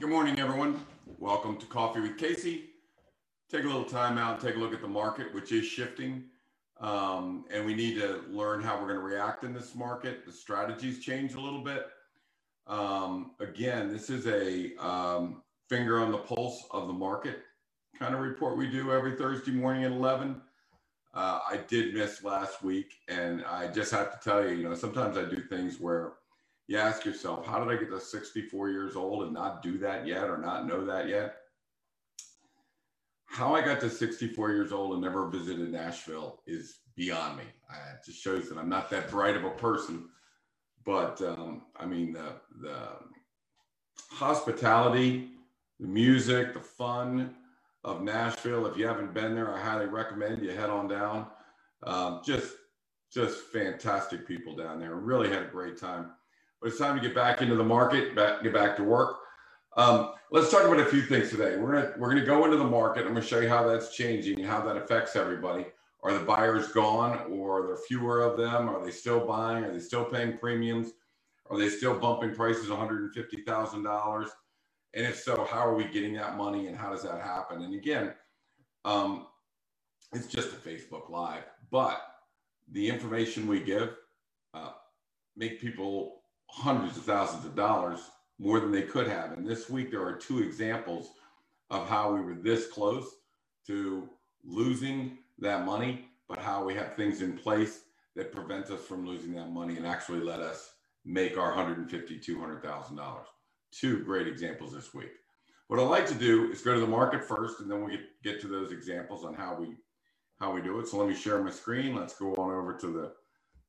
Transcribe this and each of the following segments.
Good morning, everyone. Welcome to Coffee with Casey. Take a little time out and take a look at the market, which is shifting. Um, and we need to learn how we're going to react in this market. The strategies change a little bit. Um, again, this is a um, finger on the pulse of the market kind of report we do every Thursday morning at 11. Uh, I did miss last week, and I just have to tell you, you know, sometimes I do things where you ask yourself, how did I get to 64 years old and not do that yet or not know that yet? How I got to 64 years old and never visited Nashville is beyond me. I, it just shows that I'm not that bright of a person. But um, I mean, the, the hospitality, the music, the fun of Nashville. If you haven't been there, I highly recommend you head on down. Um, just, just fantastic people down there. Really had a great time. But it's time to get back into the market, back, get back to work. Um, let's talk about a few things today. We're gonna we're gonna go into the market. I'm gonna show you how that's changing how that affects everybody. Are the buyers gone, or are there fewer of them? Are they still buying? Are they still paying premiums? Are they still bumping prices $150,000? And if so, how are we getting that money, and how does that happen? And again, um, it's just a Facebook Live, but the information we give uh, make people hundreds of thousands of dollars more than they could have. And this week, there are two examples of how we were this close to losing that money, but how we have things in place that prevent us from losing that money and actually let us make our $150,000, $200,000. Two great examples this week. What I'd like to do is go to the market first, and then get, get to those examples on how we how we do it. So let me share my screen. Let's go on over to the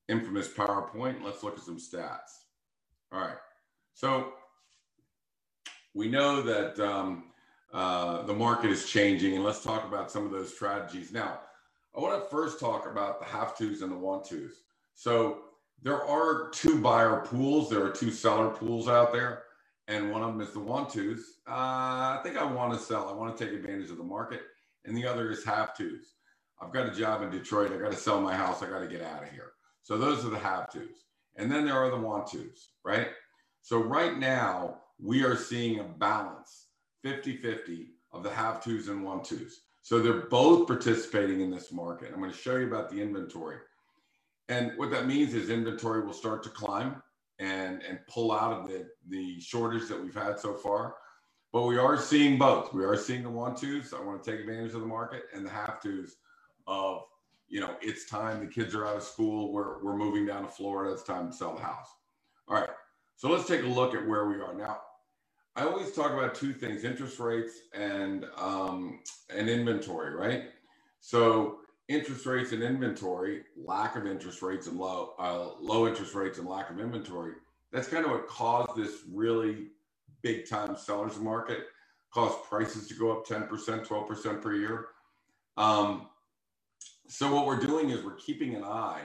infamous PowerPoint. Let's look at some stats. All right. So we know that um, uh, the market is changing, and let's talk about some of those strategies. Now, I want to first talk about the have tos and the want tos. So there are two buyer pools, there are two seller pools out there, and one of them is the want tos. Uh, I think I want to sell, I want to take advantage of the market, and the other is have tos. I've got a job in Detroit, I got to sell my house, I got to get out of here. So those are the have tos. And then there are the want tos, right? So right now, we are seeing a balance 50 50 of the have tos and want tos. So they're both participating in this market. I'm going to show you about the inventory. And what that means is inventory will start to climb and, and pull out of the, the shortage that we've had so far. But we are seeing both. We are seeing the want tos. I want to take advantage of the market and the have tos of you know, it's time. The kids are out of school. We're, we're moving down to Florida. It's time to sell the house. All right. So let's take a look at where we are now. I always talk about two things: interest rates and um, and inventory, right? So interest rates and inventory, lack of interest rates and low uh, low interest rates and lack of inventory. That's kind of what caused this really big time sellers market, caused prices to go up 10%, 12% per year. Um, so what we're doing is we're keeping an eye,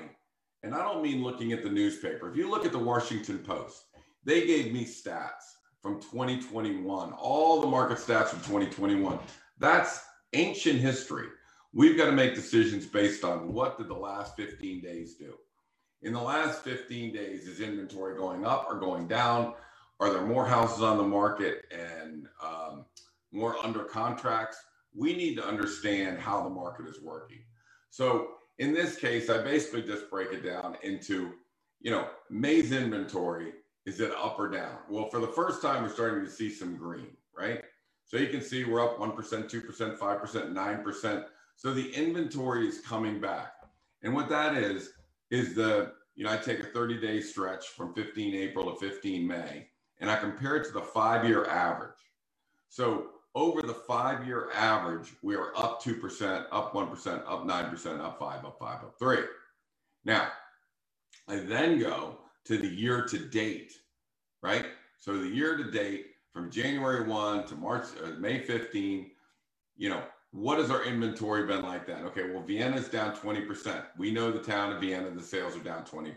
and I don't mean looking at the newspaper. If you look at the Washington Post, they gave me stats from 2021, all the market stats from 2021. That's ancient history. We've got to make decisions based on what did the last 15 days do. In the last 15 days, is inventory going up or going down? Are there more houses on the market and um, more under contracts? We need to understand how the market is working. So in this case, I basically just break it down into, you know, May's inventory, is it up or down? Well, for the first time, we're starting to see some green, right? So you can see we're up 1%, 2%, 5%, 9%. So the inventory is coming back. And what that is, is the, you know, I take a 30 day stretch from 15 April to 15 May, and I compare it to the five year average. So over the five year average, we are up 2%, up 1%, up 9%, up 5, up 5, up 3. Now, I then go to the year to date, right? So the year to date from January 1 to March, uh, May 15, you know, what has our inventory been like then? Okay, well, Vienna's down 20%. We know the town of Vienna, the sales are down 20%.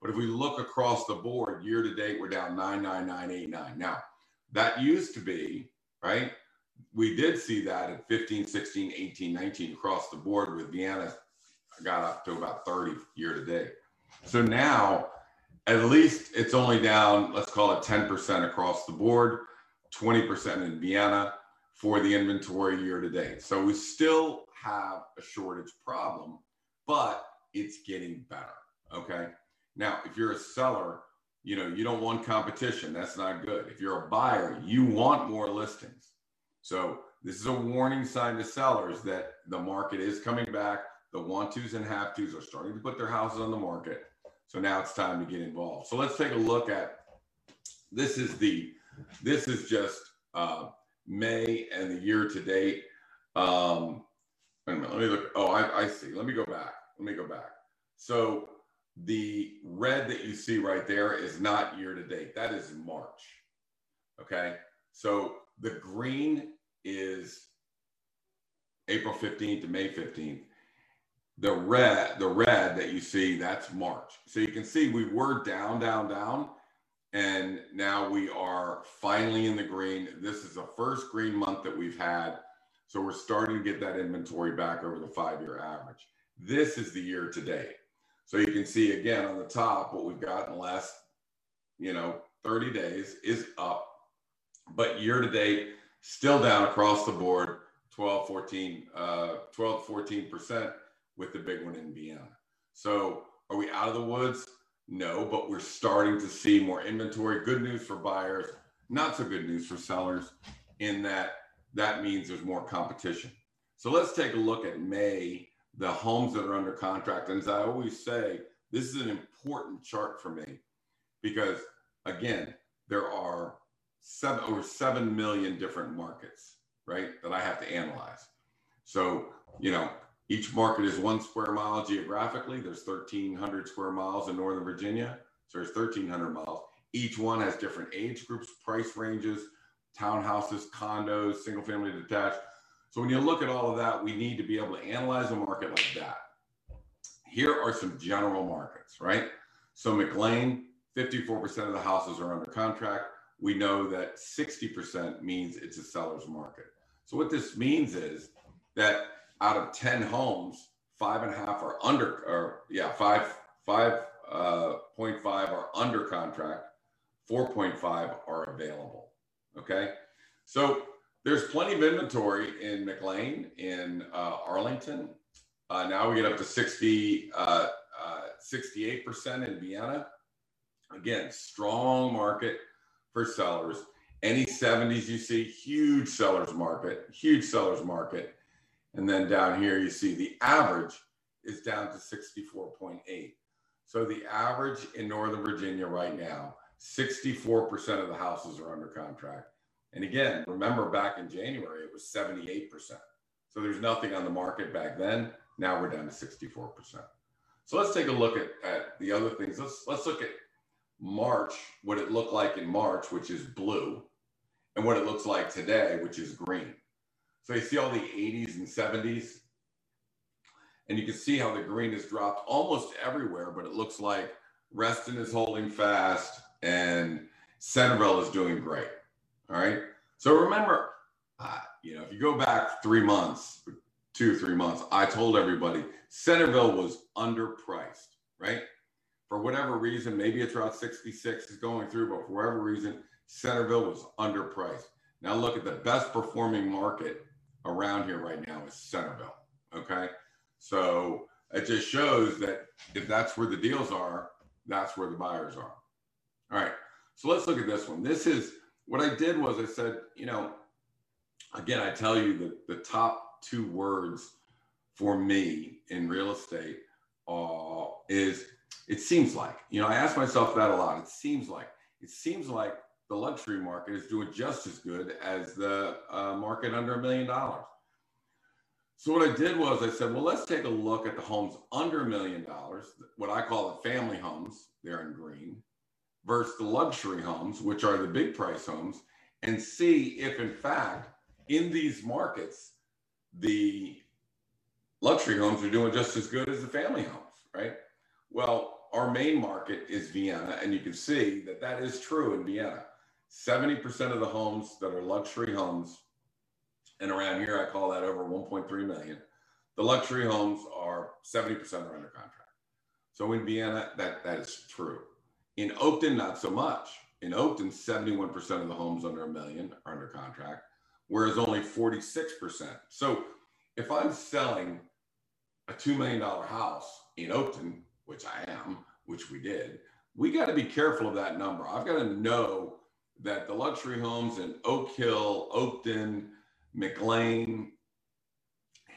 But if we look across the board, year to date, we're down 99989. Now, that used to be right? We did see that at 15, 16, 18, 19 across the board with Vienna I got up to about 30 year to date. So now at least it's only down, let's call it 10% across the board. 20% in Vienna for the inventory year to date. So we still have a shortage problem, but it's getting better. Okay. Now, if you're a seller, you know, you don't want competition. That's not good. If you're a buyer, you want more listings. So this is a warning sign to sellers that the market is coming back. The want tos and have tos are starting to put their houses on the market. So now it's time to get involved. So let's take a look at this is the this is just uh, May and the year to date. Um, wait a minute, let me look. Oh, I, I see. Let me go back. Let me go back. So the red that you see right there is not year to date. That is March. Okay. So the green is April 15th to May 15th. The red, the red that you see, that's March. So you can see we were down, down, down. And now we are finally in the green. This is the first green month that we've had. So we're starting to get that inventory back over the five year average. This is the year to date. So you can see again on the top what we've got in the last, you know, 30 days is up, but year to date still down across the board, 12, 14, uh, 12, 14% with the big one in Vienna. So are we out of the woods? No, but we're starting to see more inventory. Good news for buyers, not so good news for sellers in that that means there's more competition. So let's take a look at May the homes that are under contract. And as I always say, this is an important chart for me because, again, there are seven, over 7 million different markets, right, that I have to analyze. So, you know, each market is one square mile geographically. There's 1,300 square miles in Northern Virginia. So there's 1,300 miles. Each one has different age groups, price ranges, townhouses, condos, single family detached. So when you look at all of that, we need to be able to analyze a market like that. Here are some general markets, right? So McLean, 54% of the houses are under contract. We know that 60% means it's a seller's market. So what this means is that out of 10 homes, five and a half are under, or yeah, five, five uh, point five are under contract, 4.5 are available. Okay. So there's plenty of inventory in McLean, in uh, Arlington. Uh, now we get up to 60, uh, 68% uh, in Vienna. Again, strong market for sellers. Any 70s you see, huge sellers market, huge sellers market. And then down here you see the average is down to 64.8. So the average in Northern Virginia right now, 64% of the houses are under contract. And again, remember back in January, it was 78%. So there's nothing on the market back then. Now we're down to 64%. So let's take a look at, at the other things. Let's, let's look at March, what it looked like in March, which is blue, and what it looks like today, which is green. So you see all the 80s and 70s, and you can see how the green has dropped almost everywhere, but it looks like Reston is holding fast and Centreville is doing great. All right. So remember, uh, you know, if you go back three months, two, three months, I told everybody Centreville was underpriced, right? For whatever reason, maybe it's Route 66 is going through, but for whatever reason, Centreville was underpriced. Now look at the best performing market around here right now is Centreville. Okay. So it just shows that if that's where the deals are, that's where the buyers are. All right. So let's look at this one. This is what I did was I said, you know, again, I tell you that the top two words for me in real estate uh, is it seems like. You know, I ask myself that a lot. It seems like. It seems like the luxury market is doing just as good as the uh, market under a million dollars. So what I did was I said, well, let's take a look at the homes under a million dollars, what I call the family homes. They're in green versus the luxury homes, which are the big price homes, and see if, in fact, in these markets, the luxury homes are doing just as good as the family homes, right? Well, our main market is Vienna, and you can see that that is true in Vienna. 70% of the homes that are luxury homes, and around here I call that over 1.3 million, the luxury homes are 70% are under contract. So in Vienna, that, that is true. In Oakton, not so much. In Oakton, 71% of the homes under a million are under contract, whereas only 46%. So if I'm selling a $2 million house in Oakton, which I am, which we did, we got to be careful of that number. I've got to know that the luxury homes in Oak Hill, Oakton, McLean,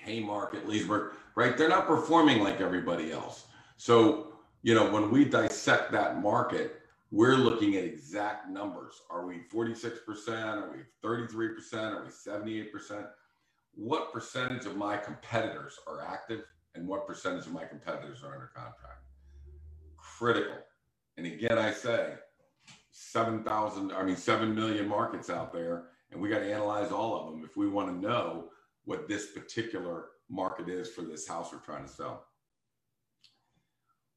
Haymarket, Leesburg, right? They're not performing like everybody else. So, you know, when we dissect that market, we're looking at exact numbers. Are we 46%? Are we 33%? Are we 78%? What percentage of my competitors are active and what percentage of my competitors are under contract? Critical. And again, I say 7,000, I mean, 7 million markets out there, and we got to analyze all of them if we want to know what this particular market is for this house we're trying to sell.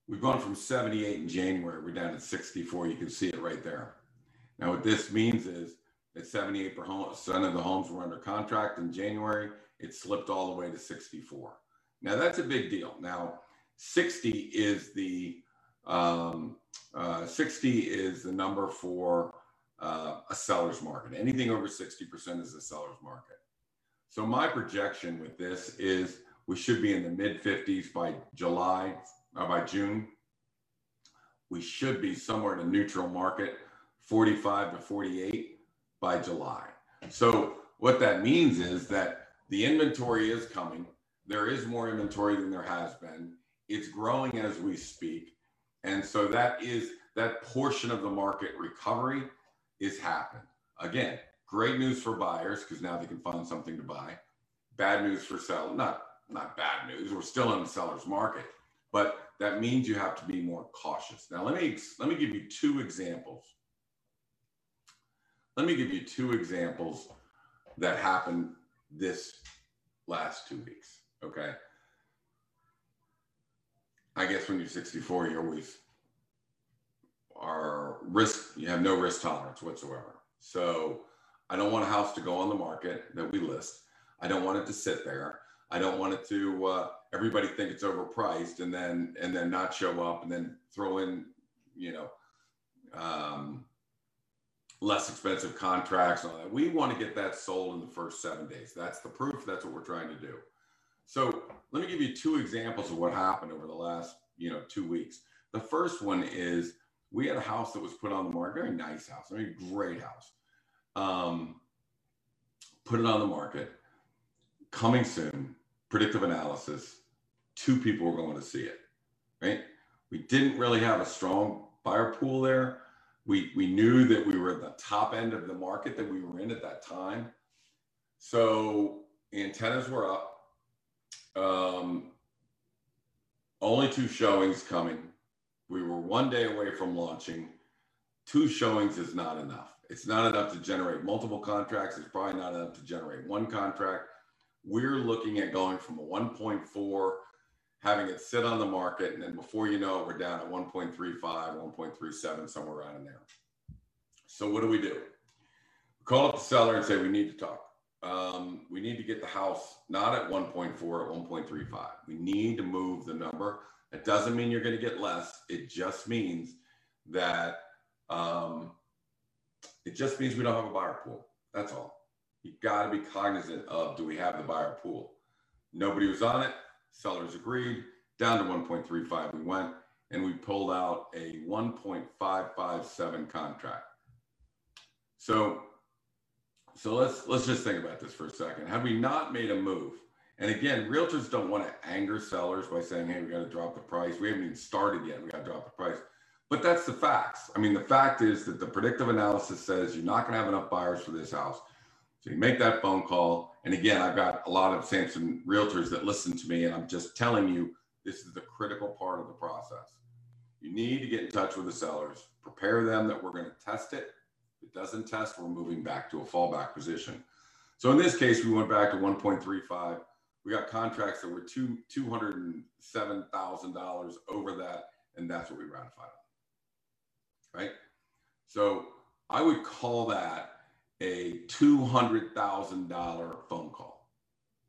We've gone from 78 in January, we're down to 64. You can see it right there. Now, what this means is that 78% of the homes were under contract in January. It slipped all the way to 64. Now, that's a big deal. Now, 60 is the um, uh, 60 is the number for uh, a seller's market. Anything over 60% is a seller's market. So my projection with this is we should be in the mid 50s by July, uh, by June. We should be somewhere in a neutral market, 45 to 48 by July. So what that means is that the inventory is coming. There is more inventory than there has been. It's growing as we speak. And so that is that portion of the market recovery is happening. Again, great news for buyers because now they can find something to buy. Bad news for sellers. Not not bad news. We're still in the seller's market, but that means you have to be more cautious. Now let me let me give you two examples. Let me give you two examples that happened this last two weeks. Okay. I guess when you're 64, you always are risk, you have no risk tolerance whatsoever. So I don't want a house to go on the market that we list. I don't want it to sit there. I don't want it to uh, everybody think it's overpriced and then and then not show up and then throw in you know um, less expensive contracts and all that. We want to get that sold in the first seven days. That's the proof. That's what we're trying to do. So let me give you two examples of what happened over the last, you know, two weeks. The first one is we had a house that was put on the market, very nice house, I mean, great house. Um, put it on the market, coming soon, predictive analysis. Two people were going to see it, right? We didn't really have a strong buyer pool there. We, we knew that we were at the top end of the market that we were in at that time. So antennas were up um, only two showings coming. We were one day away from launching. Two showings is not enough. It's not enough to generate multiple contracts. It's probably not enough to generate one contract. We're looking at going from a 1.4, having it sit on the market, and then before you know it, we're down at 1.35, 1.37, somewhere around in there. So what do we do? We call up the seller and say we need to talk. Um, we need to get the house not at 1.4 at 1.35 we need to move the number. It doesn't mean you're going to get less. It just means that um, it just means we don't have a buyer pool. That's all you got to be cognizant of do we have the buyer pool nobody was on it sellers agreed down to 1.35 we went and we pulled out a 1.557 contract so so let's let's just think about this for a second. Had we not made a move, and again, realtors don't want to anger sellers by saying, "Hey, we got to drop the price." We haven't even started yet. We got to drop the price. But that's the facts. I mean, the fact is that the predictive analysis says you're not going to have enough buyers for this house. So you make that phone call. And again, I've got a lot of Sampson realtors that listen to me, and I'm just telling you this is the critical part of the process. You need to get in touch with the sellers, prepare them that we're going to test it If it doesn't test, we're moving back to a fallback position. So in this case, we went back to 1.35. We got contracts that were two two hundred and seven thousand dollars over that, and that's what we ratified on. Right. So I would call that a two hundred thousand dollar phone call.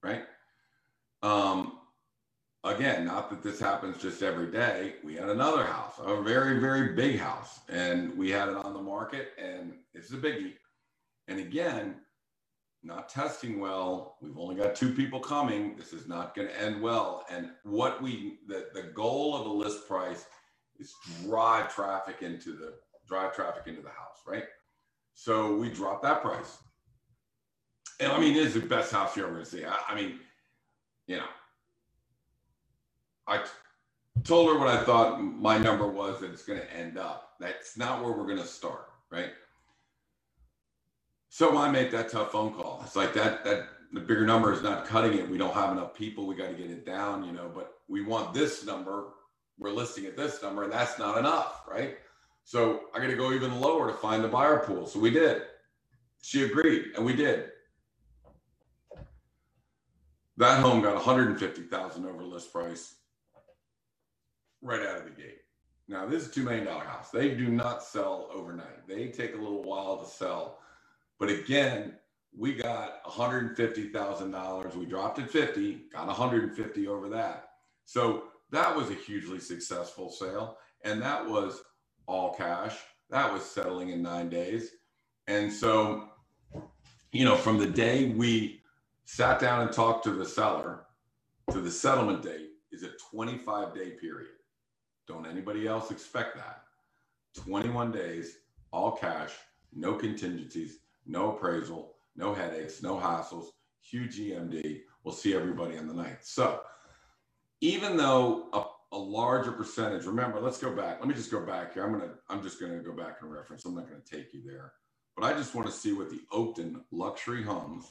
Right. Um, again, not that this happens just every day. We had another house, a very, very big house, and we had it on the market, and it's a biggie. And again, not testing well. We've only got two people coming. This is not going to end well. And what we, the, the goal of the list price is drive traffic into the drive traffic into the house, right? So we dropped that price. And I mean, this is the best house you're ever going to see. I, I mean, you know, I t- told her what I thought my number was that it's going to end up. That's not where we're going to start, right? So I make that tough phone call. It's like that that the bigger number is not cutting it. We don't have enough people. We got to get it down, you know. But we want this number. We're listing at this number, and that's not enough, right? So I got to go even lower to find the buyer pool. So we did. She agreed, and we did. That home got 150,000 over list price right out of the gate. Now, this is a $2 million house. They do not sell overnight. They take a little while to sell. But again, we got $150,000. We dropped at 50, got 150 over that. So that was a hugely successful sale. And that was all cash. That was settling in nine days. And so, you know, from the day we sat down and talked to the seller to the settlement date is a 25 day period. Don't anybody else expect that. 21 days, all cash, no contingencies, no appraisal, no headaches, no hassles, huge EMD. We'll see everybody on the night. So even though a, a, larger percentage, remember, let's go back. Let me just go back here. I'm gonna, I'm just gonna go back and reference. I'm not gonna take you there, but I just want to see what the Oakton luxury homes,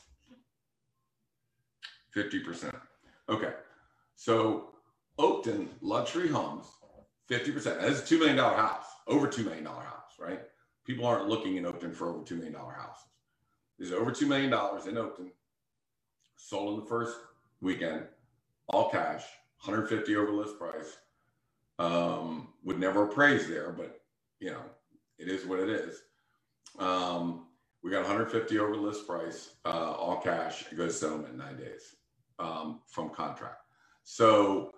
50%. Okay. So Oakton luxury homes 50%. That's a $2 million house, over $2 million house, right? People aren't looking in Oakton for over $2 million houses. There's over $2 million in Oakton, sold in the first weekend, all cash, 150 over list price. Um, would never appraise there, but you know, it is what it is. Um, we got 150 over list price, uh, all cash. Goes settlement in nine days um, from contract. So,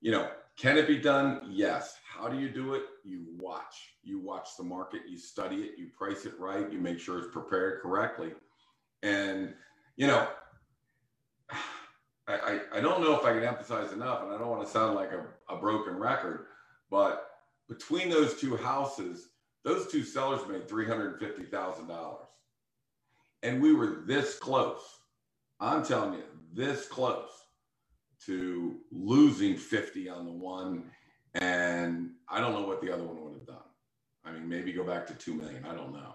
you know, can it be done? Yes. How do you do it? You watch. You watch the market, you study it, you price it right, you make sure it's prepared correctly. And, you know, I, I, I don't know if I can emphasize enough, and I don't want to sound like a, a broken record, but between those two houses, those two sellers made $350,000. And we were this close. I'm telling you, this close to losing 50 on the one. And I don't know what the other one would have done. I mean, maybe go back to 2 million. I don't know.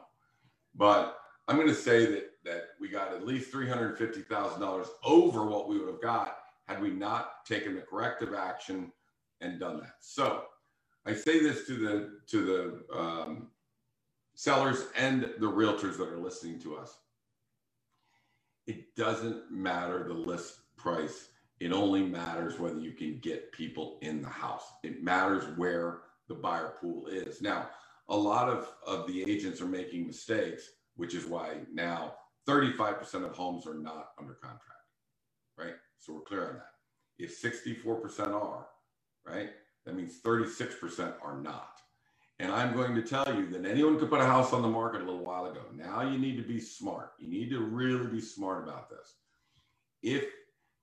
But I'm going to say that, that we got at least $350,000 over what we would have got had we not taken the corrective action and done that. So I say this to the, to the um, sellers and the realtors that are listening to us. It doesn't matter the list price it only matters whether you can get people in the house. It matters where the buyer pool is. Now, a lot of, of the agents are making mistakes, which is why now 35% of homes are not under contract, right? So we're clear on that. If 64% are, right, that means 36% are not. And I'm going to tell you that anyone could put a house on the market a little while ago. Now you need to be smart. You need to really be smart about this. If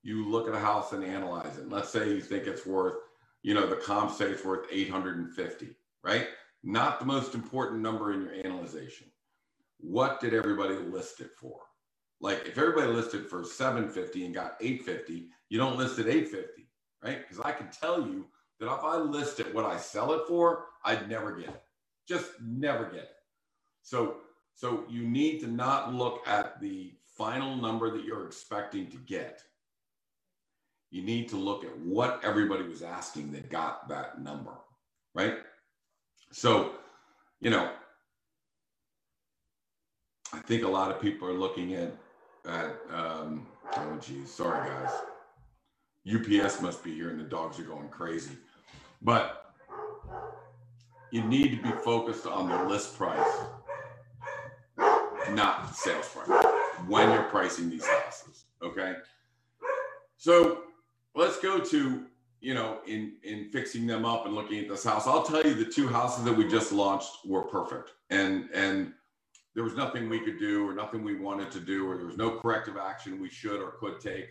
you look at a house and analyze it. Let's say you think it's worth, you know, the comp say it's worth 850, right? Not the most important number in your analyzation. What did everybody list it for? Like if everybody listed for 750 and got 850, you don't list it at 850, right? Because I can tell you that if I list it what I sell it for, I'd never get it. Just never get it. So so you need to not look at the final number that you're expecting to get you need to look at what everybody was asking that got that number, right? So, you know, think a lot of people are looking at, at um, oh geez, sorry guys. UPS must be here and the dogs are going crazy. But you need to be focused on the list price, not the sales price, when you're pricing these houses. Okay. So let's go to you know, in in fixing them up and looking at this house. I'll tell you, the two houses that we just launched were perfect, and and there was nothing we could do or nothing we wanted to do, or there was no corrective action we should or could take.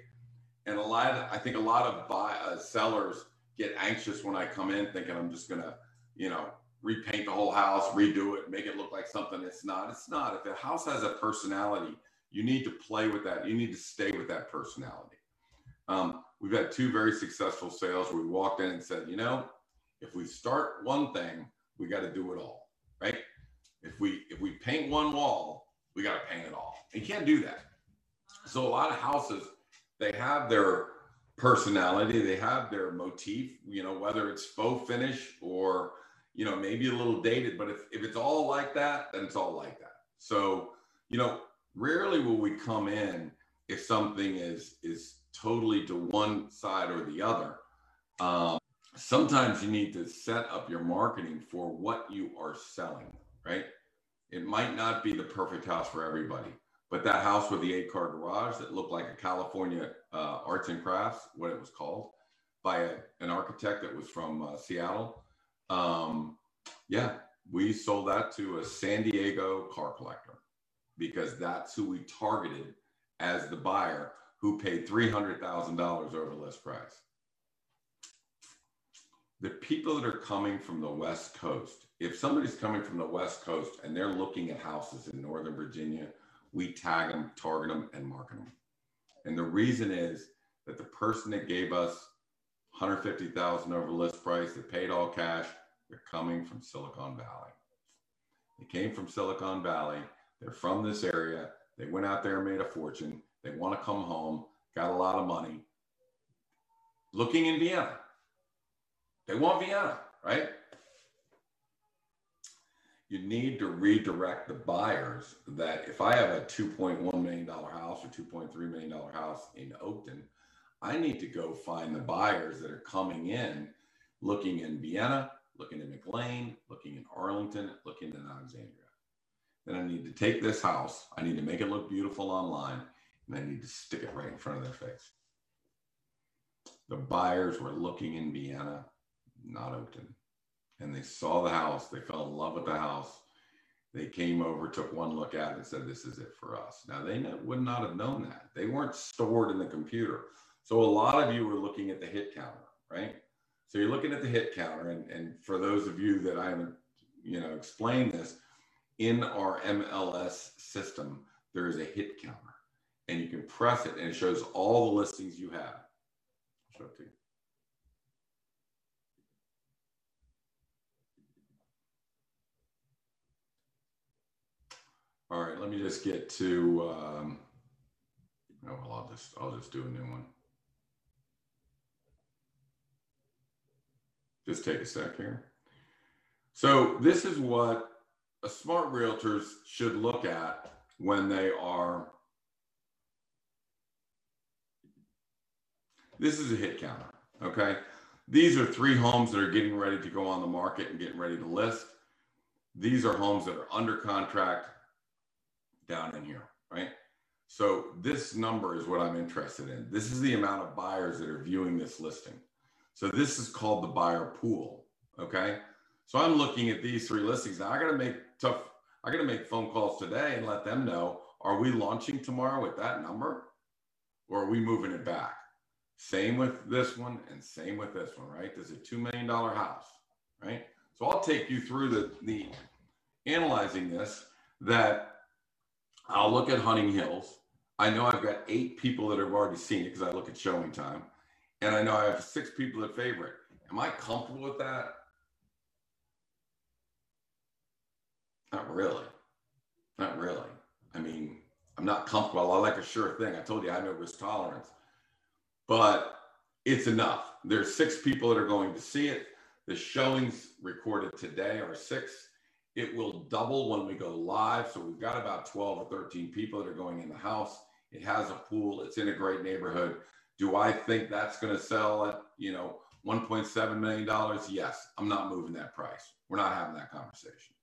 And a lot, of, I think, a lot of buy, uh, sellers get anxious when I come in, thinking I'm just gonna, you know, repaint the whole house, redo it, make it look like something it's not. It's not. If a house has a personality, you need to play with that. You need to stay with that personality. Um, we've had two very successful sales where we walked in and said, you know, if we start one thing, we got to do it all, right? If we if we paint one wall, we got to paint it all. You can't do that. So a lot of houses, they have their personality, they have their motif, you know, whether it's faux finish or you know, maybe a little dated, but if, if it's all like that, then it's all like that. So, you know, rarely will we come in if something is is totally to one side or the other. Um, sometimes you need to set up your marketing for what you are selling, right? It might not be the perfect house for everybody, but that house with the eight car garage that looked like a California uh, arts and crafts, what it was called, by a, an architect that was from uh, Seattle. Um, yeah, we sold that to a San Diego car collector because that's who we targeted as the buyer who paid $300,000 over list price. The people that are coming from the West Coast, if somebody's coming from the West Coast and they're looking at houses in Northern Virginia, we tag them, target them, and market them. And the reason is that the person that gave us 150,000 over list price, that paid all cash, they're coming from Silicon Valley. They came from Silicon Valley. They're from this area. They went out there and made a fortune. They want to come home, got a lot of money. Looking in Vienna. They want Vienna, right? You need to redirect the buyers that if I have a $2.1 million house or $2.3 million house in Oakton, I need to go find the buyers that are coming in looking in Vienna, looking in McLean, looking in Arlington, looking in Alexandria. Then I need to take this house, I need to make it look beautiful online, and I need to stick it right in front of their face. The buyers were looking in Vienna, not Oakton. And they saw the house, they fell in love with the house. They came over, took one look at it, and said, This is it for us. Now, they would not have known that. They weren't stored in the computer. So, a lot of you were looking at the hit counter, right? So, you're looking at the hit counter. And, and for those of you that I haven't, you know, explained this, in our MLS system, there is a hit counter and you can press it and it shows all the listings you have. I'll show it to you. All right, let me just get to, um, oh, well, I'll just, I'll just do a new one. Just take a sec here. So this is what a smart realtors should look at when they are This is a hit counter. Okay. These are three homes that are getting ready to go on the market and getting ready to list. These are homes that are under contract down in here, right? So this number is what I'm interested in. This is the amount of buyers that are viewing this listing. So this is called the buyer pool. Okay. So I'm looking at these three listings. Now I got to make tough, I got to make phone calls today and let them know, are we launching tomorrow with that number or are we moving it back? Same with this one and same with this one, right? This is a $2 million house, right? So I'll take you through the, the analyzing this that I'll look at Hunting Hills. I know I've got eight people that have already seen it because I look at ShowingTime. And I know I have six people that favor it. Am I comfortable with that? Not really. Not really. I mean, I'm not comfortable. I like a sure thing. I told you I have no risk tolerance but it's enough. There's six people that are going to see it. The showings recorded today are six. It will double when we go live. So we've got about 12 or 13 people that are going in the house. It has a pool. It's in a great neighborhood. Do I think that's going to sell at, you know, $1.7 million? Yes. I'm not moving that price. We're not having that conversation.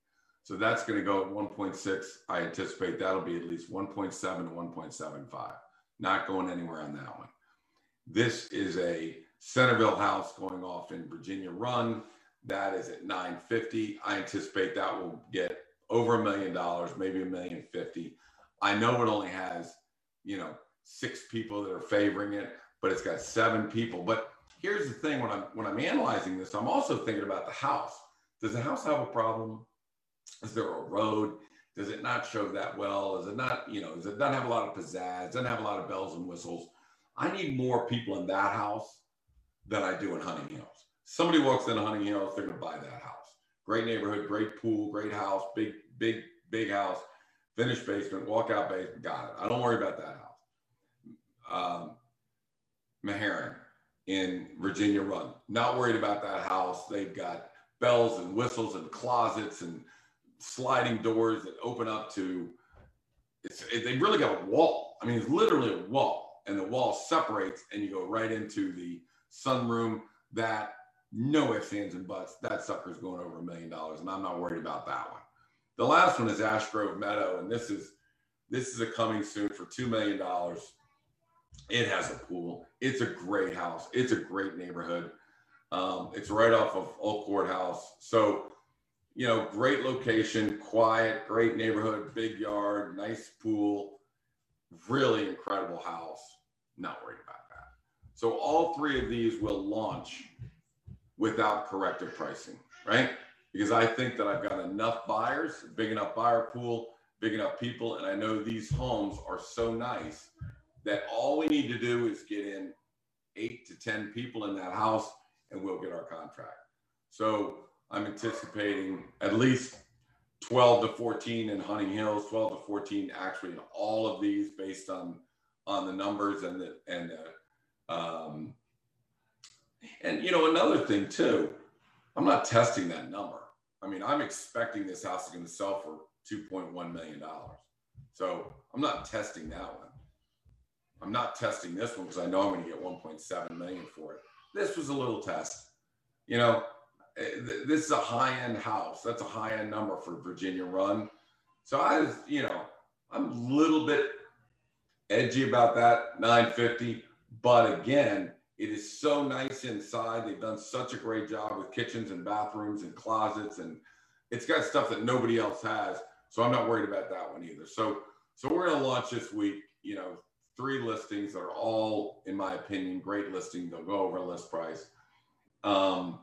So that's going to go at 1.6. I anticipate that'll be at least 1.7 to 1.75. Not going anywhere on that one. This is a Centreville house going off in Virginia Run. That is at 950. I anticipate that will get over a million dollars, maybe a million fifty. I know it only has, you know, six people that are favoring it, but it's got seven people. But here's the thing: when I'm when I'm analyzing this, I'm also thinking about the house. Does the house have a problem? Is there a road? Does it not show that well? Is it not, you know, does it not have a lot of pizzazz? Doesn't have a lot of bells and whistles. I need more people in that house than I do in Hunting Hills. Somebody walks into Hunting Hills, they're going to buy that house. Great neighborhood, great pool, great house, big, big, big house, finished basement, walkout basement. Got it. I don't worry about that house. Um, Meharrin in Virginia Run. Not worried about that house. They've got bells and whistles and closets and sliding doors that open up to. It's it, they really got a wall. I mean, it's literally a wall, and the wall separates, and you go right into the sunroom. That no ifs, ands, and buts. That sucker's going over a million dollars, and I'm not worried about that one. The last one is Ash Grove Meadow, and this is this is a coming soon for two million dollars. It has a pool. It's a great house. It's a great neighborhood. Um, it's right off of Old Courthouse. So, you know, great location, quiet, great neighborhood, big yard, nice pool, really incredible house. Not worried about that. So, all three of these will launch without corrective pricing, right? Because I think that I've got enough buyers, big enough buyer pool, big enough people, and I know these homes are so nice that all we need to do is get in eight to 10 people in that house and we'll get our contract. So I'm anticipating at least 12 to 14 in Hunting Hills, 12 to 14 actually in all of these based on on the numbers and the and the, um, and you know another thing too, I'm not testing that number. I mean, I'm expecting this house is going to sell for 2.1 million dollars. So I'm not testing that one. I'm not testing this one because I know I'm going to get 1.7 million for it. This was a little test. You know, eh, this is a high end house. That's a high end number for Virginia Run. So I was, you know, I'm a little bit edgy about that 950. But again, it is so nice inside. They've done such a great job with kitchens and bathrooms and closets, and it's got stuff that nobody else has. So I'm not worried about that one either. So so we're gonna launch this week. You know, three listings that are all, in my opinion, great listing. They'll go over list price. Um,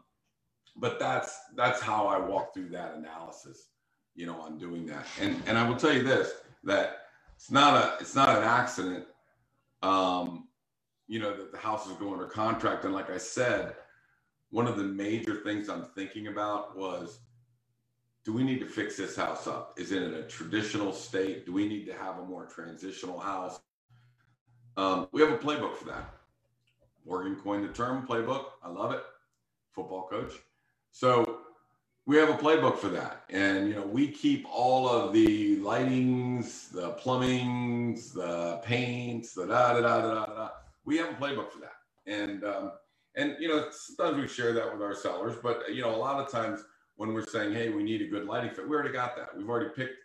but that's that's how I walk through that analysis, you know, on doing that. And and I will tell you this that it's not a it's not an accident, um, you know, that the house is going under contract. And like I said, one of the major things I'm thinking about was do we need to fix this house up? Is it in a traditional state? Do we need to have a more transitional house? Um, we have a playbook for that. Morgan coined the term playbook. I love it. Football coach. So we have a playbook for that. And, you know, we keep all of the lightings, the plumbings, the paints, the da da da da da da. We have a playbook for that. And, um, and, you know, sometimes we share that with our sellers, but, you know, a lot of times when we're saying, hey, we need a good lighting fit, we already got that. We've already picked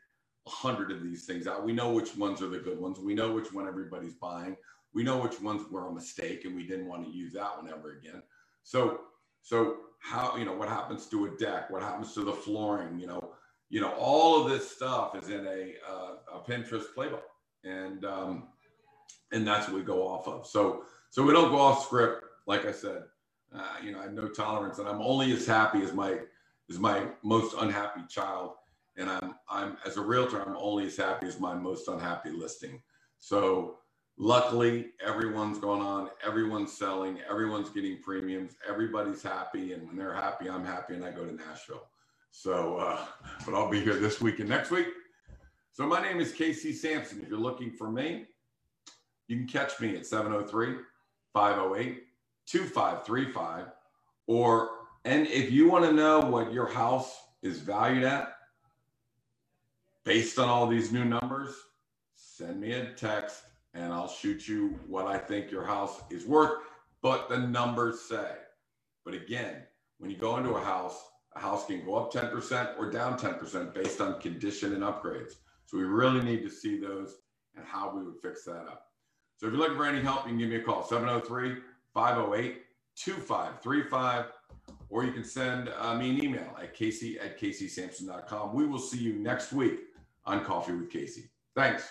a hundred of these things out. We know which ones are the good ones. We know which one everybody's buying. We know which ones were a mistake and we didn't want to use that one ever again. So, so how, you know, what happens to a deck? What happens to the flooring? You know, you know, all of this stuff is in a, uh, a Pinterest playbook and, um, and that's what we go off of. So, so we don't go off script. Like I said, uh, you know, I have no tolerance and I'm only as happy as my, as my most unhappy child and I'm I'm as a realtor, I'm only as happy as my most unhappy listing. So luckily, everyone's going on, everyone's selling, everyone's getting premiums, everybody's happy, and when they're happy, I'm happy, and I go to Nashville. So, uh, but I'll be here this week and next week. So my name is Casey Sampson. If you're looking for me, you can catch me at 703 508 2535. Or, and if you want to know what your house is valued at, based on all these new numbers, send me a text and I'll shoot you what I think your house is worth. But the numbers say. But again, when you go into a house, a house can go up 10% or down 10% based on condition and upgrades. So we really need to see those and how we would fix that up. So if you're looking for any help, you can give me a call 703 508 2535, or you can send uh, me an email at casey at caseysampson.com. We will see you next week on Coffee with Casey. Thanks.